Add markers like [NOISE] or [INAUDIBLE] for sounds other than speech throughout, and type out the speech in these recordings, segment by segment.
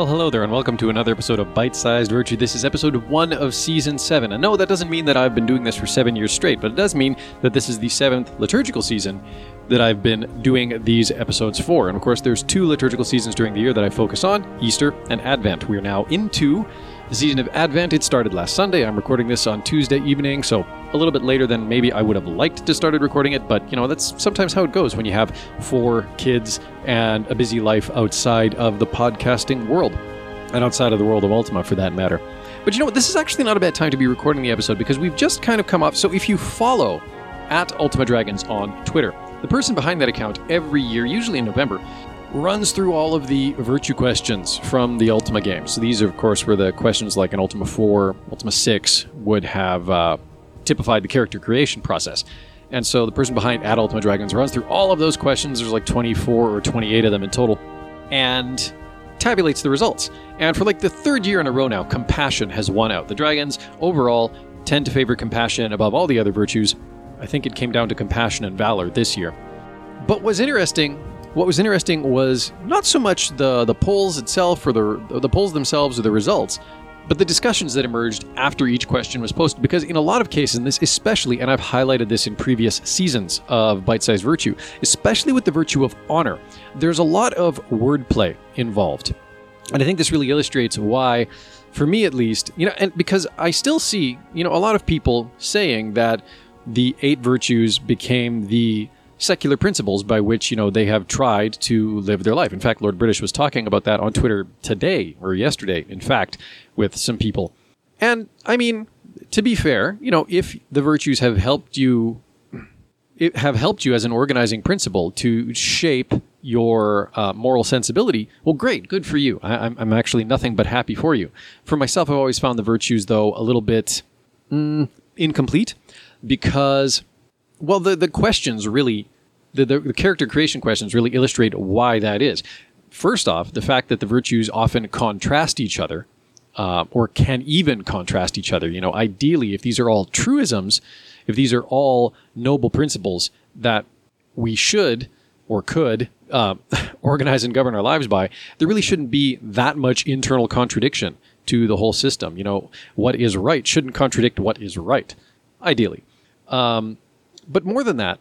Well, hello there, and welcome to another episode of Bite Sized Virtue. This is episode one of season seven. And no, that doesn't mean that I've been doing this for seven years straight, but it does mean that this is the seventh liturgical season that I've been doing these episodes for. And of course, there's two liturgical seasons during the year that I focus on Easter and Advent. We are now into the season of Advent. It started last Sunday. I'm recording this on Tuesday evening, so a little bit later than maybe I would have liked to started recording it, but you know, that's sometimes how it goes when you have four kids and a busy life outside of the podcasting world and outside of the world of Ultima for that matter. But you know what? This is actually not a bad time to be recording the episode because we've just kind of come up. So if you follow at Ultima Dragons on Twitter, the person behind that account every year, usually in November, runs through all of the virtue questions from the Ultima games. So these, are, of course, were the questions like in Ultima 4, Ultima 6 would have uh, typified the character creation process. And so the person behind at Ultima Dragons runs through all of those questions. There's like 24 or 28 of them in total. And tabulates the results. And for like the third year in a row now, compassion has won out. The dragons overall tend to favor compassion above all the other virtues. I think it came down to compassion and valor this year. But what's interesting, what was interesting was not so much the the polls itself or the the polls themselves or the results, but the discussions that emerged after each question was posted. Because in a lot of cases, and this especially, and I've highlighted this in previous seasons of Bite Size Virtue, especially with the virtue of honor, there's a lot of wordplay involved. And I think this really illustrates why, for me at least, you know, and because I still see, you know, a lot of people saying that the eight virtues became the secular principles by which you know they have tried to live their life. In fact, Lord British was talking about that on Twitter today or yesterday, in fact, with some people. And I mean, to be fair, you know, if the virtues have helped you it have helped you as an organizing principle to shape your uh, moral sensibility, well, great, good for you. I, am I'm actually nothing but happy for you. For myself, I've always found the virtues, though, a little bit mm, incomplete because, well, the, the questions really, the, the, the character creation questions really illustrate why that is. First off, the fact that the virtues often contrast each other. Uh, or can even contrast each other. You know, ideally, if these are all truisms, if these are all noble principles that we should or could uh, [LAUGHS] organize and govern our lives by, there really shouldn't be that much internal contradiction to the whole system. You know, what is right shouldn't contradict what is right, ideally. Um, but more than that,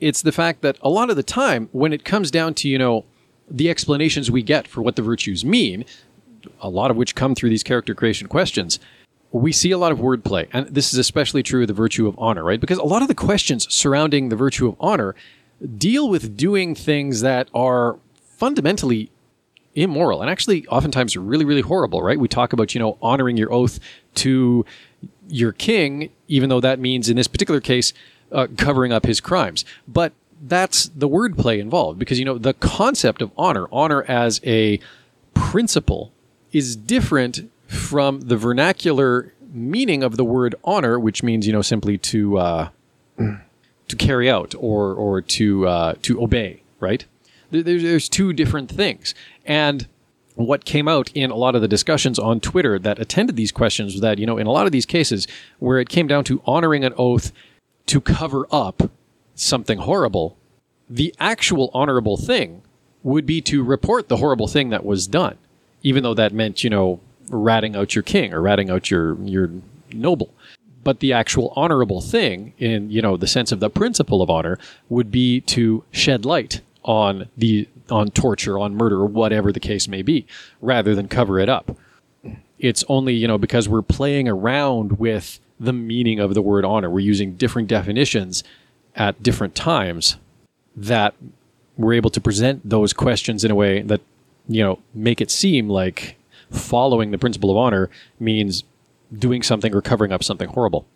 it's the fact that a lot of the time, when it comes down to, you know, the explanations we get for what the virtues mean, a lot of which come through these character creation questions, we see a lot of wordplay. And this is especially true of the virtue of honor, right? Because a lot of the questions surrounding the virtue of honor deal with doing things that are fundamentally immoral and actually oftentimes really, really horrible, right? We talk about, you know, honoring your oath to your king, even though that means in this particular case, uh, covering up his crimes. But that's the wordplay involved because, you know, the concept of honor, honor as a principle, is different from the vernacular meaning of the word honor, which means you know simply to uh, to carry out or or to uh, to obey, right? There's there's two different things, and what came out in a lot of the discussions on Twitter that attended these questions was that you know in a lot of these cases where it came down to honoring an oath to cover up something horrible, the actual honorable thing would be to report the horrible thing that was done, even though that meant you know ratting out your king or ratting out your your noble. But the actual honorable thing, in you know the sense of the principle of honor, would be to shed light on the on torture, on murder, or whatever the case may be, rather than cover it up. It's only you know because we're playing around with the meaning of the word honor. We're using different definitions at different times that we're able to present those questions in a way that you know make it seem like following the principle of honor means doing something or covering up something horrible.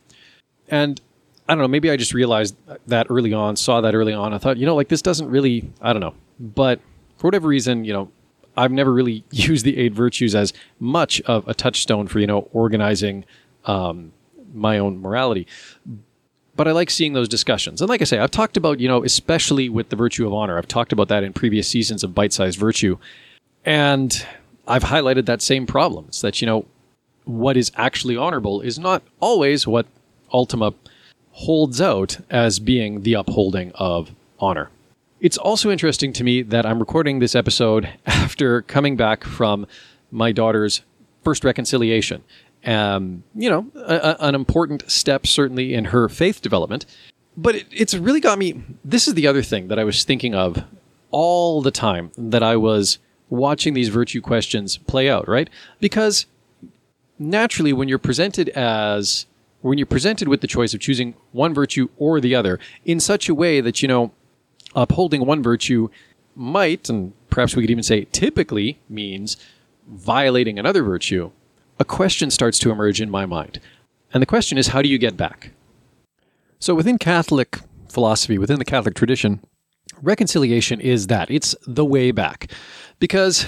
And I don't know, maybe I just realized that early on, saw that early on. I thought, you know, like this doesn't really, I don't know. But for whatever reason, you know, I've never really [LAUGHS] used the eight virtues as much of a touchstone for, you know, organizing um, my own morality. But I like seeing those discussions. And like I say, I've talked about, you know, especially with the virtue of honor, I've talked about that in previous seasons of bite sized virtue. And I've highlighted that same problem. It's that, you know, what is actually honorable is not always what Ultima holds out as being the upholding of honor. It's also interesting to me that I'm recording this episode [LAUGHS] after coming back from my daughter's first reconciliation. Um, you know, a, a, an important step certainly in her faith development. But it, it's really got me. This is the other thing that I was thinking of all the time that I was watching these virtue questions play out, right? Because naturally, when you're presented as when you're presented with the choice of choosing one virtue or the other in such a way that you know upholding one virtue might and perhaps we could even say typically means violating another virtue a question starts to emerge in my mind and the question is how do you get back so within catholic philosophy within the catholic tradition reconciliation is that it's the way back because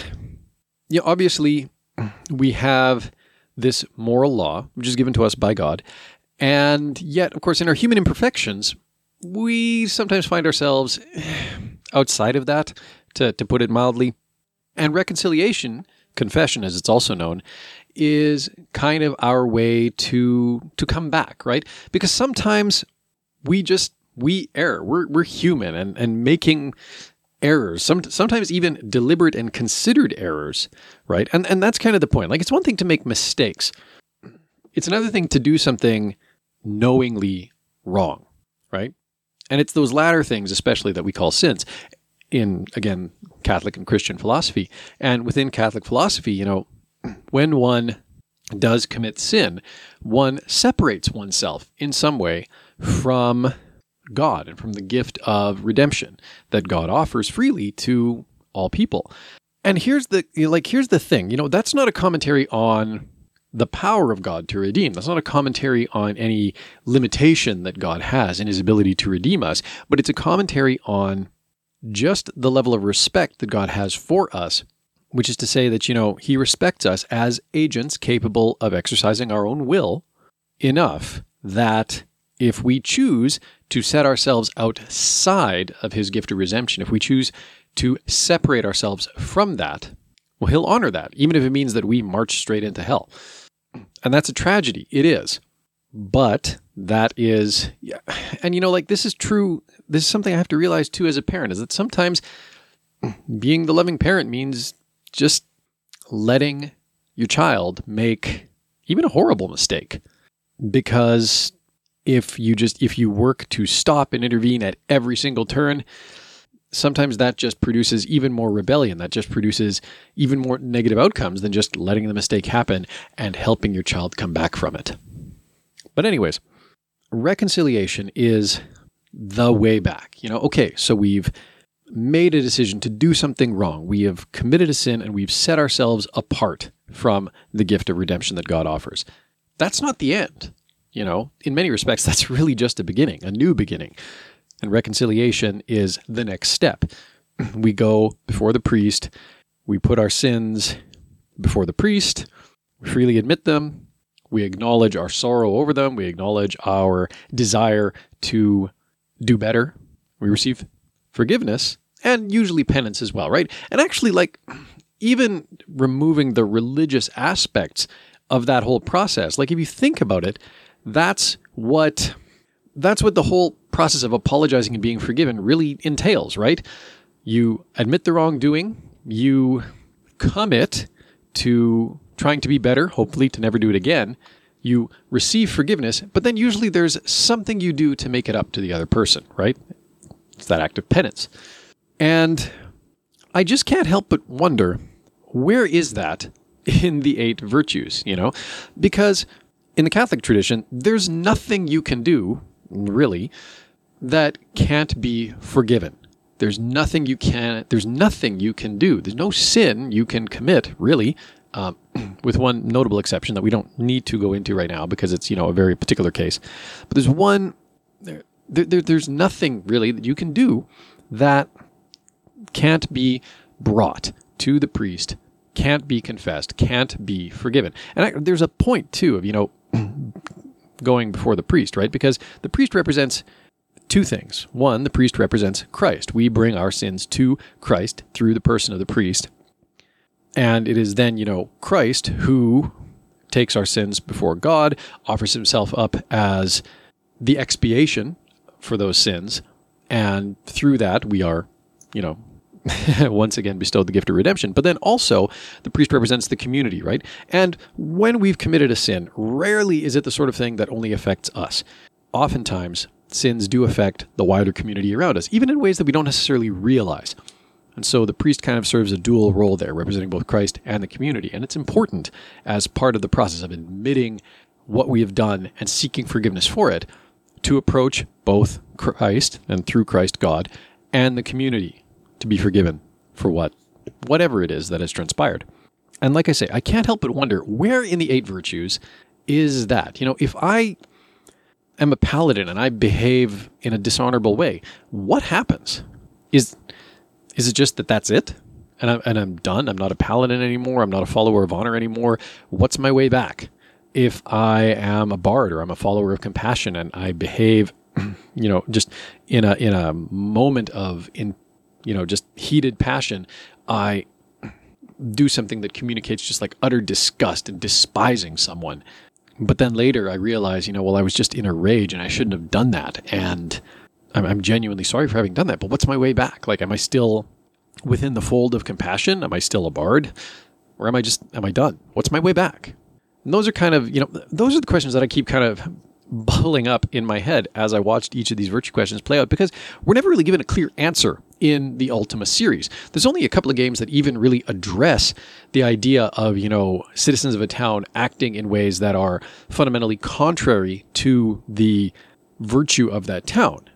you know, obviously we have this moral law, which is given to us by God. And yet, of course, in our human imperfections, we sometimes find ourselves [SIGHS] outside of that, to, to put it mildly. And reconciliation, confession as it's also known, is kind of our way to to come back, right? Because sometimes we just we err. We're we're human and, and making errors, some, sometimes even deliberate and considered errors, right? And, and that's kind of the point. Like, it's one thing to make mistakes, it's another thing to do something knowingly wrong, right? And it's those latter things, especially, that we call sins in, again, Catholic and Christian philosophy. And within Catholic philosophy, you know, when one does commit sin, one separates oneself in some way from God and from the gift of redemption that God offers freely to all people. And here's the like here's the thing, you know, that's not a commentary on the power of God to redeem. That's not a commentary on any limitation that God has in his ability to redeem us, but it's a commentary on just the level of respect that God has for us, which is to say that, you know, he respects us as agents capable of exercising our own will enough that if we choose to set ourselves outside of his gift of redemption, if we choose to separate ourselves from that, well, he'll honor that, even if it means that we march straight into hell. And that's a tragedy. It is. But that is, and you know, like this is true. This is something I have to realize too as a parent is that sometimes being the loving parent means just letting your child make even a horrible mistake. Because if you just if you work to stop and intervene at every single turn sometimes that just produces even more rebellion. That just produces even more negative outcomes than just letting the mistake happen and helping your child come back from it. But anyways reconciliation is the way back you know okay so we've made a decision to do something wrong we have committed a sin and we've set ourselves apart from the gift of redemption that god offers that's not the end you know, in many respects, [LAUGHS] that's really just a beginning, a new beginning. And reconciliation is the next step. [CLEARS THROAT] We go before the priest, we put our sins before the priest, we freely admit them, we acknowledge our sorrow over them, we acknowledge our desire to do better, we receive forgiveness, and usually penance as well, right? And actually, like, even removing the religious aspects of that whole process, like, if you think about it, that's what that's what the whole process of apologizing and being forgiven really entails, right? You admit the wrongdoing, you commit to trying to be better, hopefully to never do it again. You receive forgiveness, but then usually there's something you do to make it up to the other person, right? It's that act of penance. And I just can't help but wonder where is that in the eight virtues, you know? Because in the Catholic tradition, there's nothing you can do, really, that can't be forgiven. There's nothing you can. There's nothing you can do. There's no sin you can commit, really, um, [CLEARS THROAT] with one notable exception that we don't need to go into right now because it's you know a very particular case. But there's one. There, there, there's nothing really that you can do that can't be brought to the priest, can't be confessed, can't be forgiven. And I, there's a point too of you know [CLEARS THROAT] going before the priest, right? Because the priest represents two things. One, the priest represents Christ. We bring our sins to Christ through the person of the priest. And it is then, you know, Christ who takes our sins before God, offers himself up as the expiation for those sins. And through that, we are, you know, [LAUGHS] once again bestowed the gift of redemption. But then also, the priest represents the community, right? And when we've committed a sin, rarely is it the sort of thing that only affects us. Oftentimes, sins do affect the wider community around us, even in ways that we don't necessarily realize. And so the priest kind of serves a dual role there, representing both Christ and the community. And it's important as part of the process of admitting what we have done and seeking forgiveness for it to approach both Christ and through Christ God and the community to be forgiven for what whatever it is that has transpired. And like I say, I can't help but wonder where in the eight virtues is that? You know, if I am a paladin and I behave in a dishonorable way, what happens? Is is it just that that's it? And I'm, and I'm done? I'm not a paladin anymore. I'm not a follower of honor anymore. What's my way back? If I am a bard or I'm a follower of compassion and I behave, [CLEARS THROAT] you know, just in a in a moment of in you know just heated passion, I do something that communicates just like utter disgust and despising someone. But then later I realize, you know, well, I was just in a rage and I shouldn't have done that. And I'm, I'm genuinely sorry for having done that. But what's my way back? Like, am I still within the fold of compassion? Am I still a bard? Or am I just, am I done? What's my way back? And those are kind of, you know, those are the questions that I keep kind of bubbling up in my head as I watched each of these virtue questions play out because we're never really given a clear answer in the Ultima series. There's only a couple of games that even really address the idea of, you know, citizens of a town acting in ways that are fundamentally contrary to the virtue of that town.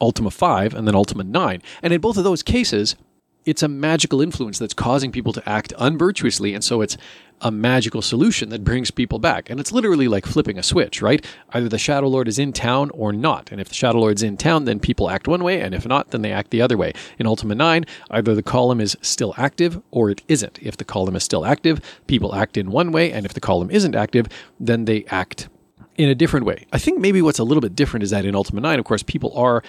Ultima 5 and then Ultima 9. And in both of those cases, it's a magical influence that's causing people to act unvirtuously. And so it's a magical solution that brings people back. And it's literally like flipping a switch, right? Either the Shadow Lord is in town or not. And if the Shadow Lord's in town, then people act one way. And if not, then they act the other way. In Ultima 9, either the column is still active or it isn't. If the column is still active, people act in one way. And if the column isn't active, then they act in a different way. I think maybe what's a little bit different is that in Ultima 9, of course, people are,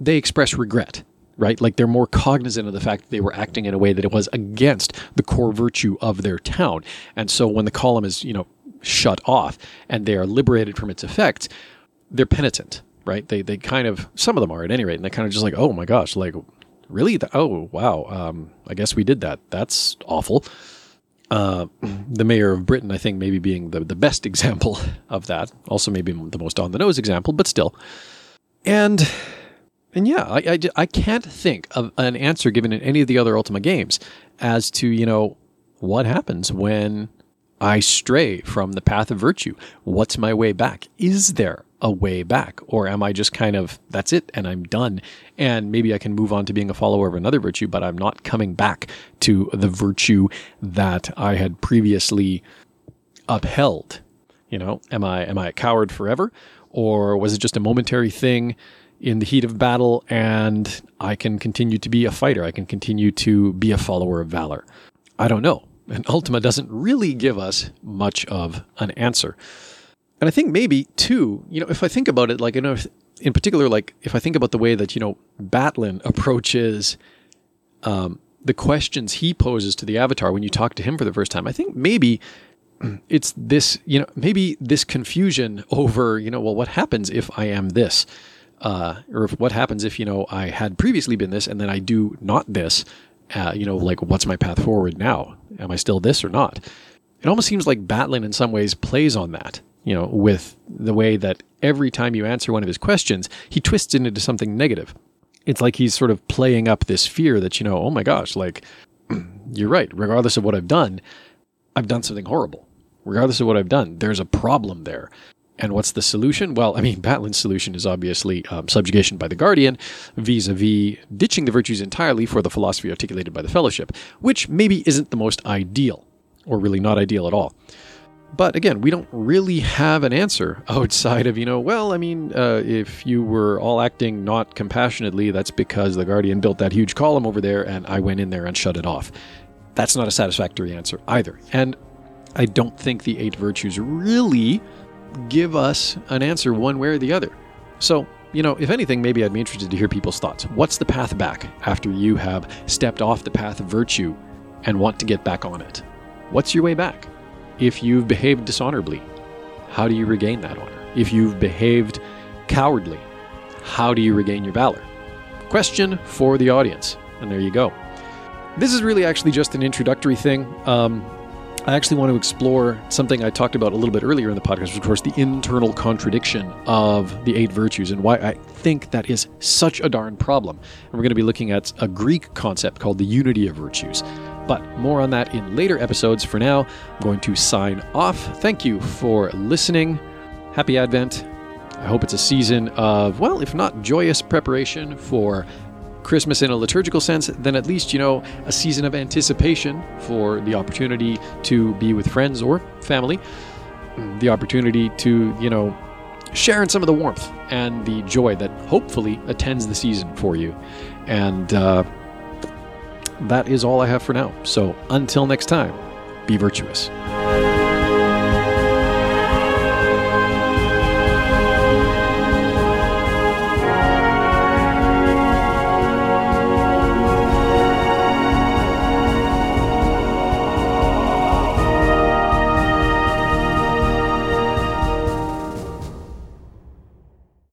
they express regret right? Like they're more cognizant of the fact that they were acting in a way that it was against the core virtue of their town. And so when the column is, you know, shut off and they are liberated from its effects, they're penitent, right? They they kind of some of them are at any rate, and they're kind of just like, oh my gosh, like really? Oh wow, um, I guess we did that. That's awful. Uh, the mayor of Britain, I think, maybe being the, the best [LAUGHS] example of that. Also, maybe the most on the nose example, but still. And and yeah, I, I, I can't think of an answer given in any of the other Ultima games as to, you know, what happens when I stray from the path of virtue. What's my way back? Is there a way back? Or am I just kind of, that's it, and I'm done? And maybe I can move on to being a follower of another virtue, but I'm not coming back to the virtue that I had previously upheld. You know, am I am I a coward forever? Or was it just a momentary thing in the heat of battle and I can continue to be a fighter. I can continue to be a follower of valor. I don't know. And Ultima doesn't really give us much of an answer. And I think maybe too, you know, if I think about it, like, you know, in particular, like if I think about the way that, you know, Batlin approaches um, the questions he poses to the avatar when you talk to him for the first time, I think maybe [CLEARS THROAT] it's this, you know, maybe this confusion over, you know, well, what happens if I am this? uh, or if, what happens if you know I had previously been this and then I do not this? Uh, you know, like what's my path forward now? Am I still this or not? It almost seems like Batlin in some ways plays on that. You know, with the way that every time you answer one of his questions, he twists it into something negative. It's like he's sort of playing up this fear that you know, oh my gosh, like [CLEARS THROAT] you're right. Regardless of what I've done, I've done something horrible. Regardless of what I've done, there's a problem there. And what's the solution? Well, I mean, [LAUGHS] Batlin's solution is obviously um, subjugation by the Guardian vis a vis ditching the virtues entirely for the philosophy articulated by the Fellowship, which maybe isn't the most ideal, or really not ideal at all. But again, we don't really have an answer [LAUGHS] outside of, you know, well, I mean, uh, if you were all acting not compassionately, that's because the Guardian built that huge column over there and I went in there and shut it off. That's not a satisfactory answer either. And I don't think the eight virtues really give us an answer one way or the other. So, you know, if anything, maybe I'd be interested to hear people's thoughts. What's the path back after you have stepped off the path of virtue and want to get back on it? What's your way back? If you've behaved dishonorably, how do you regain that honor? If you've behaved cowardly, how do you regain your valor? Question for the audience. And there you go. This is really actually just an introductory thing. Um, I actually want to explore something I talked about a little bit earlier in the podcast, of course, the internal contradiction of the eight virtues and why I think that is such a darn problem. And we're going to be looking at a Greek concept called the unity of virtues. But more on that in later episodes. For now, I'm going to sign off. Thank you for listening. Happy Advent. I hope it's a season of, well, if not joyous preparation for Christmas in a liturgical sense, then at least, you know, a season of anticipation for the opportunity to be with friends or family, the opportunity to, you know, share in some of the warmth and the joy that hopefully attends the season for you. And uh, that is all I have for now. So until next time, be virtuous.